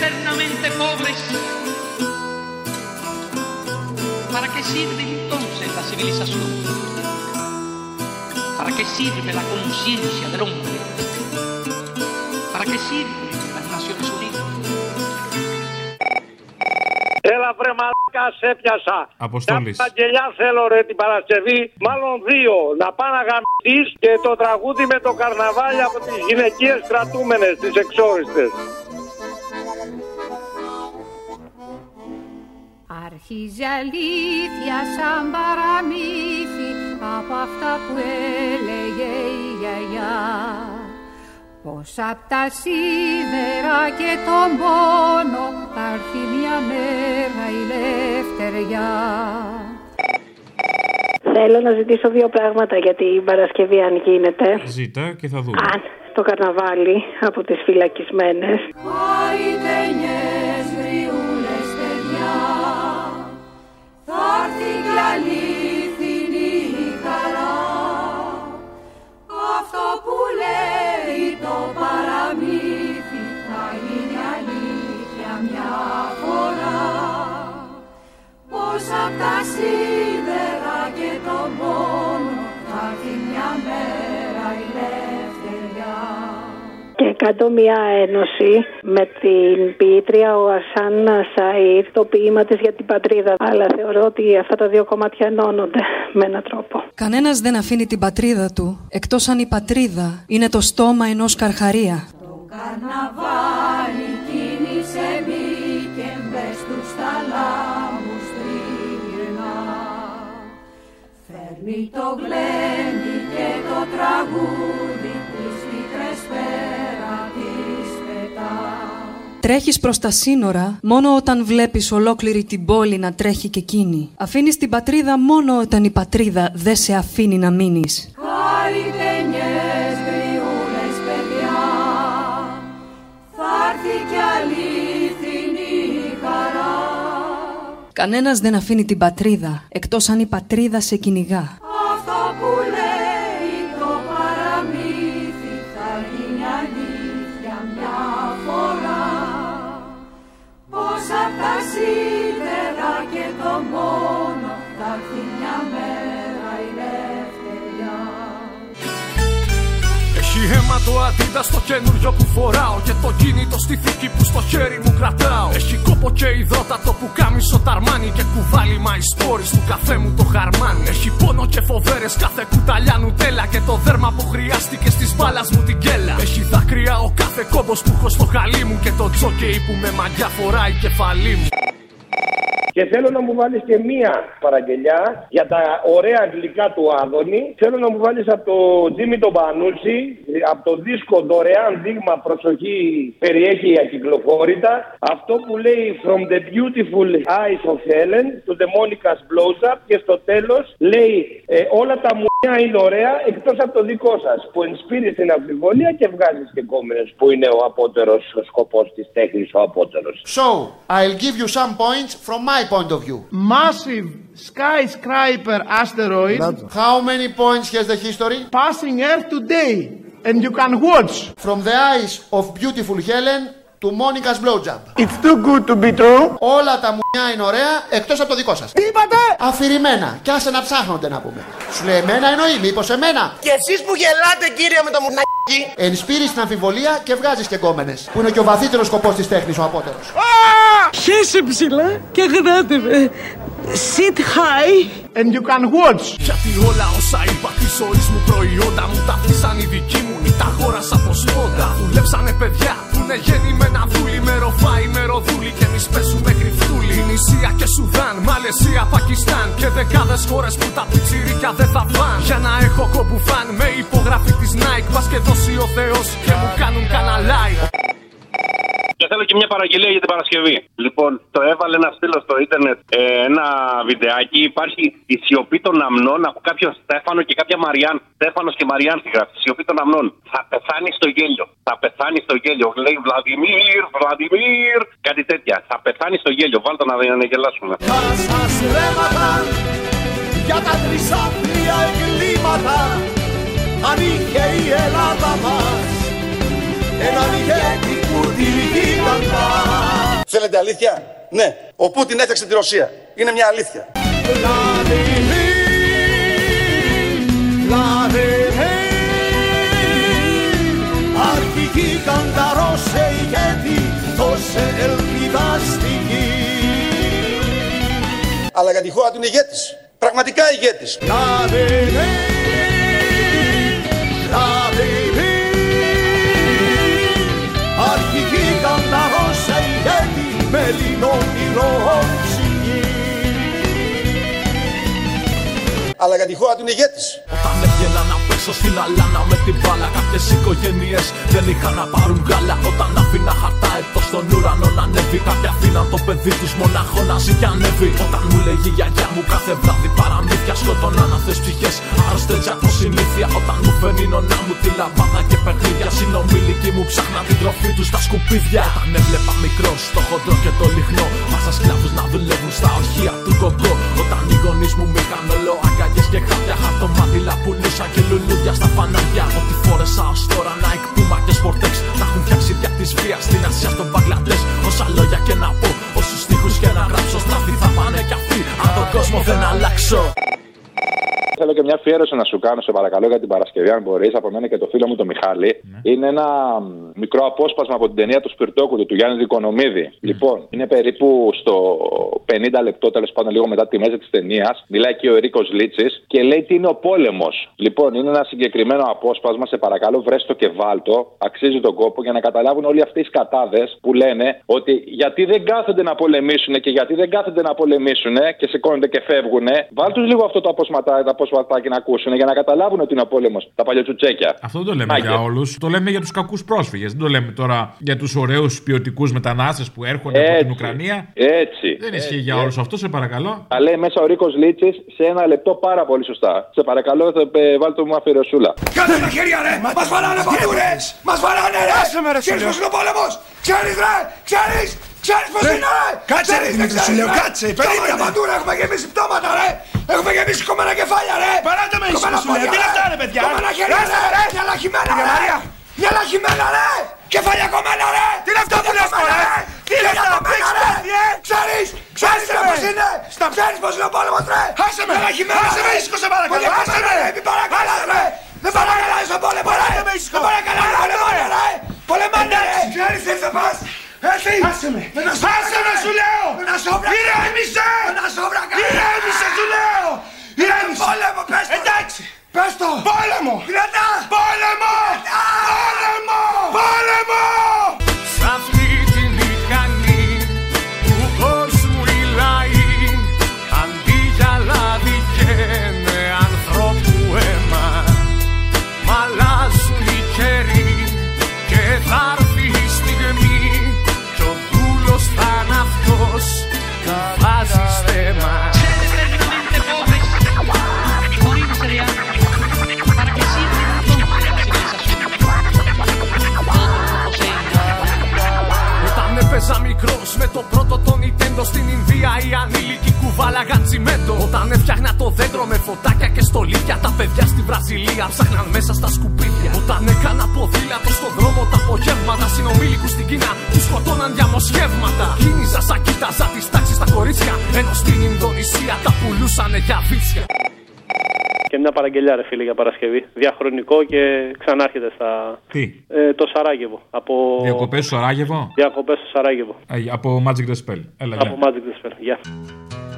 eternamente pobres. ¿Para qué sirve entonces la civilización? ¿Para qué sirve la conciencia del hombre? ¿Para qué sirven las Naciones Unidas? Έλα βρε μαλάκα, σε πιάσα. Αποστόλης. Μια γελιά θέλω ρε την Παρασκευή, μάλλον δύο. Να πάω να γαμιστείς και το τραγούδι με το καρναβάλι από τις γυναικείες κρατούμενες, τις εξόριστες. Αρχίζει αλήθεια σαν παραμύθι από αυτά που έλεγε η γιαγιά πως απ' τα σίδερα και τον πόνο θα έρθει μια μέρα η λευτεριά. Θέλω να ζητήσω δύο πράγματα για την Παρασκευή αν γίνεται. Ζήτα και θα δούμε. Αν το καρναβάλι από τις φυλακισμένες. Χαϊτενιές σίδερα και τον πόνο θα έρθει μια μέρα η ελευθεριά Και κάτω μια ένωση με την ποιήτρια ο Ασάν Σαΐρ, το ποίημα της για την πατρίδα. Αλλά θεωρώ ότι αυτά τα δύο κομμάτια ενώνονται με έναν τρόπο. Κανένας δεν αφήνει την πατρίδα του, εκτός αν η πατρίδα είναι το στόμα ενός καρχαρία. Καρναβάλι κίνησε Φέρνει το γλέντι και το τραγούδι τις μικρές πέρα της πετά Τρέχεις προς τα σύνορα μόνο όταν βλέπεις ολόκληρη την πόλη να τρέχει και εκείνη. Αφήνεις την πατρίδα μόνο όταν η πατρίδα δεν σε αφήνει να μείνεις. Κανένας δεν αφήνει την πατρίδα, εκτός αν η πατρίδα σε κυνηγά. Αυτό που λέει το παραμύθι θα γίνει αλήθεια μια φορά. Πως απ' τα σίδερα και το μόνο θα έρθει μια μέρα η ελευθεριά Έχει αίμα το αντίδα στο καινούριο που φοράω Και το κίνητο στη θήκη που στο χέρι μου κρατάω Έχει κόπο και υδρότατο που κάμισο ταρμάνι Και κουβάλι μα οι σπόρες του καφέ μου το χαρμάνι. Έχει πόνο και φοβέρες κάθε κουταλιά νουτέλα Και το δέρμα που χρειάστηκε στις μπάλας μου την κέλα. Έχει δάκρυα ο κάθε κόμπος που έχω στο χαλί μου Και το τζόκεϊ που με μαγιά φοράει η κεφαλή μου Και θέλω να μου βάλεις και μία παραγγελιά για τα ωραία αγγλικά του Άδωνη. Θέλω να μου βάλεις από το Τζίμι τον Πανούτσι, από το δίσκο δωρεάν δείγμα προσοχή περιέχει ακυκλοφόρητα. Αυτό που λέει From the beautiful eyes of Helen to the Monica's blows-up και στο τέλος λέει ε, όλα τα μουνιά είναι ωραία εκτός από το δικό σας που ενσπείρει την αμφιβολία και βγάζεις και κόμενες που είναι ο απότερος ο σκοπός της τέχνης ο απότερος. So, I'll give you some points from my point of view. Massive skyscraper asteroid How many points has the history? passing Earth today, and you can watch. From the eyes of beautiful Helen to Monica's blowjob. It's too good to be true. Όλα τα μουνιά είναι ωραία εκτός από το δικό σας. Τι είπατε! Αφηρημένα. Κι άσε να ψάχνονται να πούμε. Σου λέει εμένα εννοεί, μήπως εμένα. Και εσείς που γελάτε κύριε με το μουνάκι. Ενσπείρεις την αμφιβολία και βγάζεις και γκόμενες. Που είναι και ο βαθύτερος σκοπός της τέχνης ο απότερος. Χέσε ψηλά και γράτε με. Sit high. And you can watch. Γιατί όλα όσα είπα της ζωής μου προϊόντα μου τα φτύσαν οι δικοί μου ή τα αγόρασα από σπόντα. Δουλέψανε παιδιά που είναι γεννημένα δούλοι με ροφάι, με ροδούλοι και εμείς παίζουμε κρυφτούλοι. Νησία και Σουδάν, Μαλαισία, Πακιστάν και δεκάδες χώρες που τα πιτσιρίκια έχω κομπουφάν με υπογραφή της Nike, μας και δώσει ο Θεός και μου κάνουν κανένα like. Και θέλω και μια παραγγελία για την Παρασκευή. Λοιπόν, το έβαλε ένα φίλο στο ίντερνετ ε, ένα βιντεάκι. Υπάρχει η σιωπή των αμνών από κάποιον Στέφανο και κάποια Μαριάν. Στέφανος και Μαριάν τη γράφει. Σιωπή των αμνών. Θα πεθάνει στο γέλιο. Θα πεθάνει στο γέλιο. Λέει Βλαδιμίρ, Βλαδιμίρ. Κάτι τέτοια. Θα πεθάνει στο γέλιο. Βάλτε να, να γελάσουμε. σας ρέματα για τα τρισάπλια εγκλήματα αν είχε η Ελλάδα μας έναν ηγέτη που τη γίγαντα Θέλετε αλήθεια; Ναι. Ο Πούτιν έφτιαξε τη Ρωσία. Είναι μια αλήθεια. Αρχική κανταρόσε ηγέτη, δώσε ελπίδα στη γη. Αλλά για τη χώρα του είναι ηγέτης. Πραγματικά ηγέτης. Αρχική κανταρόσε ηγέτη, με λινόνυρο ψυχή. Αλλά για τη χώρα του είναι ηγέτης. Όταν έβγαινα να παίξω στην αλάνα με την μπάλα. Κάποιες οικογένειες δεν είχαν να πάρουν γάλα. Όταν άφηνα χαρτά εδώ στον ουρανό να ανέβει Κάποια αφήναν το παιδί τους μονάχο να ζει και ανέβει. Όταν μου λέγει η γιαγιά μου κάθε βράδυ παραμύθια Σκοτώναν αυτές ψυχές. Άρρωστες από συνήθεια Όταν μου φέρνει η νονά μου τη λαμπάδα και παιχνίδια. Συνομιλικοί μου ψάχναν την τροφή τους στα σκουπίδια. Όταν έβλεπα μικρός στο χοντρό και το λιχνό Μάσα σκλάβους να δουλεύουν στα ορχεία του κοκκό Όταν οι γονείς μου με είχαν όλο αγκαγιές και χάπια Χαρτομάτιλα πουλούσα και λουλούδια στα φανάρια. Ό,τι φόρεσα ως τώρα Nike, Puma και Sportex. Τα έχουν φτιάξει δια της βίας στην Ασία στον Μπαγκλαντές. Όσα λόγια και να πω, όσους στίχους και να γράψω Στραφή θα πάνε κι αυτοί, αν τον κόσμο δεν αλλάξω Θέλω και μια αφιέρωση να σου κάνω, σε παρακαλώ, για την Παρασκευή, αν μπορείς, από μένα και το φίλο μου τον Μιχάλη. Είναι ένα μ, μικρό απόσπασμα από την ταινία του Σπιρτόκουτου, του Γιάννη Δικονομίδη. Λοιπόν, είναι περίπου στο 50 λεπτό, τέλος πάντων, λίγο μετά τη μέση της ταινίας. Μιλάει και ο Ερίκος Λίτσης και λέει τι είναι ο πόλεμος. Λοιπόν, είναι ένα συγκεκριμένο απόσπασμα, σε παρακαλώ, βρέστο και βάλτο. Αξίζει τον κόπο για να καταλάβουν όλοι αυτοί οι σκατάδες που λένε ότι γιατί δεν κάθονται να πολεμήσουν και γιατί δεν κάθονται να πολεμήσουν και σηκώνονται και φεύγουν. Βάλτε λίγο αυτό το αποσματά, το αποσματάκι να ακούσουν για να καταλάβουν ότι είναι ο πόλεμος. Τα παλιοτσουτσέκια. Αυτό δεν το λέμε Άγιε. για όλους. Το λέμε για τους κακούς πρόσφυγες. Δεν το λέμε τώρα για τους ωραίους ποιοτικούς μετανάστες που έρχονται από την Έτσι. Ουκρανία. Έτσι. Δεν ισχύει Έτσι, για έτσι. όλους αυτό, σε παρακαλώ. Τα λέει μέσα ο Ρίκος Λίτσης σε ένα λεπτό πάρα πολύ σωστά. Σε παρακαλώ, θα, ε, βάλτε μου αφιερωσούλα. Κάτσε τα χέρια ρε! Μας βαράνε παντού ρε! Μας βαράνε ρε! Ξέρεις πως είναι ο πόλεμος! Ξέρεις ρε! Ξέρεις! Ξέρεις πως είναι ρε! Κάτσε, ρε, Ξέρεις, Δημήτρη, δεν σου λέω, ξέρεις, ρε. κάτσε, Πτώματα περίμενε. παντού ρε! Έχουμε γεμίσει πτώματα ρε! Έχουμε γεμίσει κομμένα κεφάλια ρε! Παράτε με ήσυχο, Κομμένα σου λέω. πόδια, Τι είναι αυτά, ρε, παιδιά; Κομμένα χέρια Ράστε, ρε! ρε. Μια λαχημένα Κυρία ρε! Μαρία. Μια λαχημένα ρε! Κεφάλια κομμένα ρε! Τι είναι αυτό που λες, Κομμένα, μωρέ; ρε. Τι είναι Χέρια αυτά, κομμένα, έχεις ρε. πάθει, ε; Ξέρεις! Ξέρεις Άσε ρε με. πως είναι! Ξέρεις πως είναι ο πόλεμος ρε! Άσε με. Μια λαχημένα, Άσε με ρε. ήσυχο, σε παρακαλώ. Πολύ Άσε κομμένα, με. ρε. Μην παρακαλάς ρε! Δεν παρακαλάς τον πόλεμο ρε! Παράτε με ήσυχο. Δεν παρακαλάς Παράτε με. πολεμάνε ρε! Πολεμάνε ρε! Εντάξει. Ξέρεις τι θα πας! Έτσι! Άσε με. Με τα σόβρακα, Άσε με, ρε. σου λέω. Με τα σόβρακα. Ηρέμησε. Με τα σόβρακα. Ηρέμησε, σου λέω. Ηρέμησε. Πόλεμο, πες το. Εντάξει. Πες το. Πόλεμο. Δυνατά. Πόλεμο. Πόλεμο. Βραζιλία ψάχναν μέσα στα σκουπίδια. Όταν έκανα ποδήλατο στον δρόμο τα απογεύματα, συνομήλικους στην Κίνα τους σκοτώναν διαμοσχεύματα. Κίνησα σαν κοίταζα τις τάξεις στα κορίτσια, ενώ στην Ινδονησία τα πουλούσανε για βίτσια. Και μια παραγγελιά, ρε φίλε, για Παρασκευή. Διαχρονικό και ξανάρχεται στα. Τι, Ε, το Σαράγεβο. Από... διακοπές στο Σαράγεβο; Διακοπές στο Σαράγεβο. Ε, Από Magic the Spell. Έλα, γεια. Από Magic the Spell. Γεια. Φώναξε,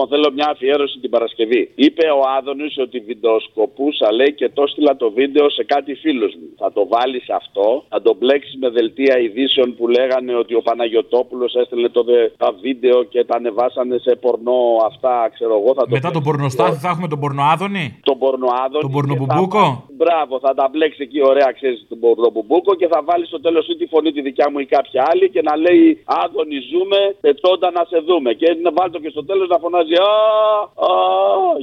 Λοιπόν, θέλω μια αφιέρωση την Παρασκευή. Είπε ο Άδωνης ότι βιντεοσκοπούσα, λέει, και το έστειλα το βίντεο σε κάτι φίλο μου. Θα το βάλεις αυτό, θα το μπλέξεις με δελτία ειδήσεων που λέγανε ότι ο Παναγιοτόπουλος έστελνε το δε, τα βίντεο και τα ανεβάσανε σε πορνό αυτά, ξέρω εγώ. Θα το Μετά τον πορνοστάθι θα έχουμε τον πορνοάδωνη. τον πορνοάδων. Τον πορνομπουμπούκο. Μπράβο, θα τα μπλέξεις εκεί ωραία, ξέρεις τον πορνομπουμπούκο και θα βάλεις στο τέλος ή τη φωνή τη δικιά μου ή κάποια άλλη και να λέει Άδωνη ζούμε, πετώντα να σε δούμε. Και να βάλει το και στο τέλος να φωνάζει Α, α,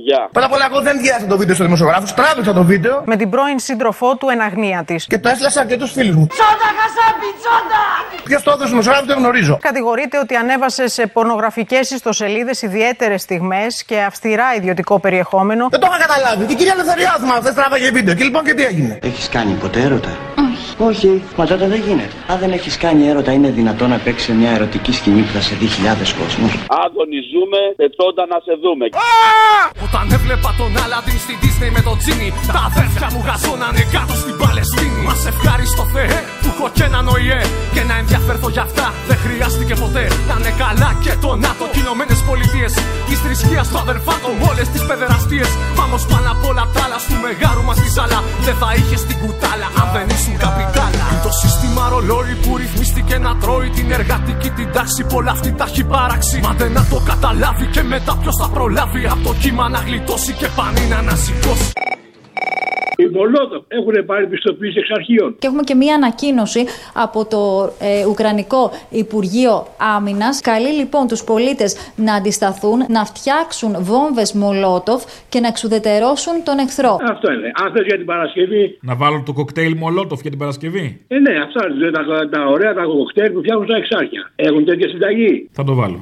γεια. Πρώτα απ' όλα, εγώ δεν διέθεσα το βίντεο στο δημοσιογράφο. Τράβηξα το βίντεο Με την πρώην σύντροφό του εν αγνία της. και το έστειλα σε αρκετούς φίλους μου. Τσόντα, χασάπι, τσόντα! Ποιος το έδωσε στο δημοσιογράφο δεν γνωρίζω. Κατηγορείται ότι ανέβασε σε πορνογραφικές ιστοσελίδες ιδιαίτερες στιγμές και αυστηρά ιδιωτικό περιεχόμενο. Δεν το είχα καταλάβει. Και η κυρία Ελευθεριάδου μα δεν τράβαγε βίντεο. Και λοιπόν και τι έγινε; Έχεις κάνει ποτέ έρωτα; Όχι. Μα τότε δεν γίνεται. Αν δεν έχεις κάνει έρωτα, είναι δυνατόν να παίξεις μια ερωτική σκηνή που θα σε δει χιλιάδες κόσμους. Άδωνη ζούμε, πετώντα να σε δούμε. Όταν έβλεπα τον Άλαντιν στη Disney με τον Τζίνι Τα αδέρφια μου γαζώνανε κάτω στην Παλαιστίνη Μας ευχάριστο Θεέ που έχω και έναν ΟΗΕ Και να ενδιαφέρθω για αυτά δεν χρειάστηκε ποτέ Να είναι καλά και το ΝΑΤΟ και Ηνωμένες Πολιτείες Της θρησκείας του αδερφάτων όλες τις παιδεραστίες Μα όμως πάνω απ' όλα τα άλλα του μεγάρου μας τη ζάλα Δεν θα είχες την κουτάλα αν δεν ήσουν καπιτάλα Είναι το σύστημα ρολόι που ρυθμίστηκε να τρώει την εργατική την τάξη Πολλά αυτή τα έχει παράξει. Μα δεν να το καταλάβει και μετά ποιος θα προλάβει. Από το κύμα να γλιτώσει και πανίνα να σηκώσει Οι Μολότοφ έχουν πάρει πιστοποίηση εξ αρχείων. Και έχουμε και μία ανακοίνωση από το ε, Ουκρανικό Υπουργείο Άμυνας. Καλεί λοιπόν τους πολίτες να αντισταθούν, να φτιάξουν βόμβες Μολότοφ και να εξουδετερώσουν τον εχθρό. Αυτό είναι. Αν θες για την Παρασκευή. Να βάλω το κοκτέιλ Μολότοφ για την Παρασκευή; Ε, ναι, αυτά είναι τα, τα ωραία τα κοκτέιλ που φτιάχνουν στα εξάρχεια. Έχουν τέτοια συνταγή. Θα το βάλω.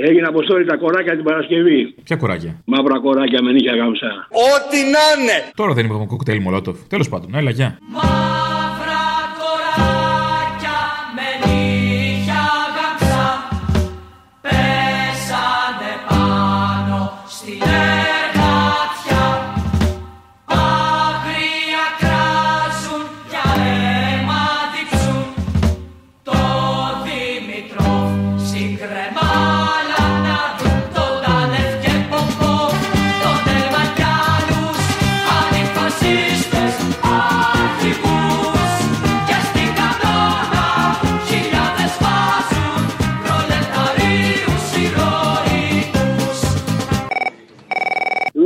Έγινε αποστόλη τα κοράκια την Παρασκευή. Ποια κοράκια; Μαύρα κοράκια με νύχια γάμψα. Ό,τι να είναι. Τώρα δεν είπαμε κοκτέιλ Μολότοφ. Τέλος πάντων, έλα, γεια.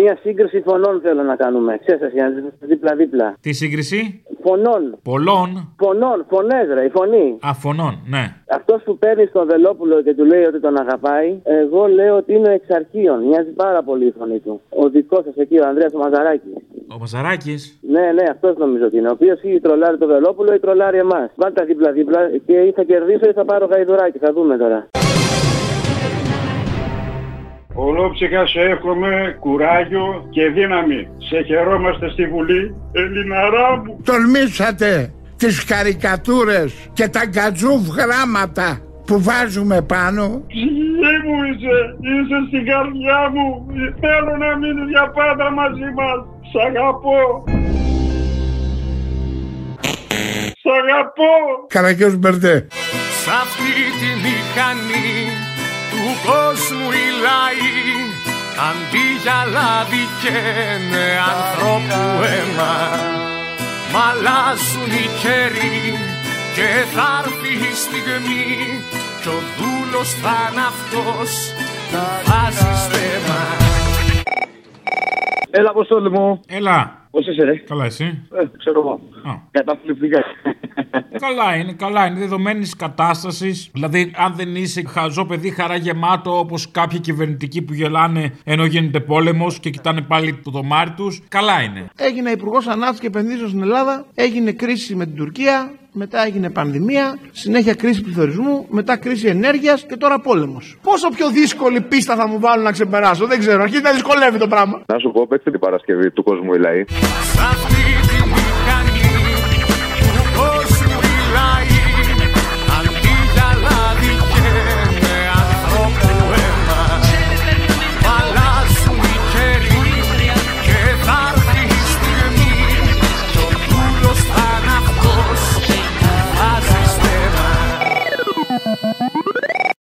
Μία σύγκριση φωνών θέλω να κάνουμε. Ξέρετε, για να είστε δίπλα-δίπλα. Τι σύγκριση; Φωνών. Πολλών. Φωνών, φωνές, ρε, η φωνή. Αφωνών, ναι. Αυτός που παίρνει στον Βελόπουλο και του λέει ότι τον αγαπάει, εγώ λέω ότι είναι εξ αρχείων. Μοιάζει πάρα πολύ η φωνή του. Ο δικός σας εκεί, ο Ανδρέας ο Μαζαράκης. Ο Μαζαράκης. Ναι, ναι, αυτός νομίζω ότι είναι. Ο οποίος ή τρολάρει τον Βελόπουλο ή τρολάρει εμάς. Βάλτε δίπλα-δίπλα και ή θα κερδίσω ή θα πάρω γαϊδουράκι. Θα δούμε τώρα. Ολόψυχα σε εύχομαι κουράγιο και δύναμη. Σε χαιρόμαστε στη Βουλή, Ελληναρά μου. Τολμήσατε τις καρικατούρες και τα γκατζούφ γράμματα που βάζουμε πάνω. Ψυχή μου είσαι, είσαι στην καρδιά μου. Θέλω να μείνεις για πάντα μαζί μας. Σ' αγαπώ. Σ' αγαπώ. Καρακιός Μπερδέ. Σ' αυτή τη μηχανή του κόσμου οι λαοί Αντί για λάδι καίνε ανθρώπου αίμα Μ' αλλάζουν οι καιροί και θα έρθει η στιγμή Κι ο δούλος θα είναι αυτός που βάζει στέμα Έλα, Αποστόλη μου. Έλα. Πώς είσαι, ρε; Καλά, εσύ; Ε, ξέρω εγώ. Καταπληκτικά. Καλά είναι, καλά είναι. Δεδομένης κατάστασης. Δηλαδή, αν δεν είσαι χαζό παιδί, χαρά γεμάτο όπως κάποιοι κυβερνητικοί που γελάνε ενώ γίνεται πόλεμος και κοιτάνε πάλι το δωμάρι τους. Καλά είναι. Έγινε υπουργός Ανάπτυξη και Επενδύσεων στην Ελλάδα, έγινε κρίση με την Τουρκία, μετά έγινε πανδημία, συνέχεια κρίση πληθωρισμού, μετά κρίση ενέργειας και τώρα πόλεμος. Πόσο πιο δύσκολη πίστα θα μου βάλουν να ξεπεράσω, δεν ξέρω. Αρχίζει να δυσκολεύει το πράγμα. Να σου πω, παίξτε την Παρασκευή του κόσμου οι λαοί. Σ' αυτή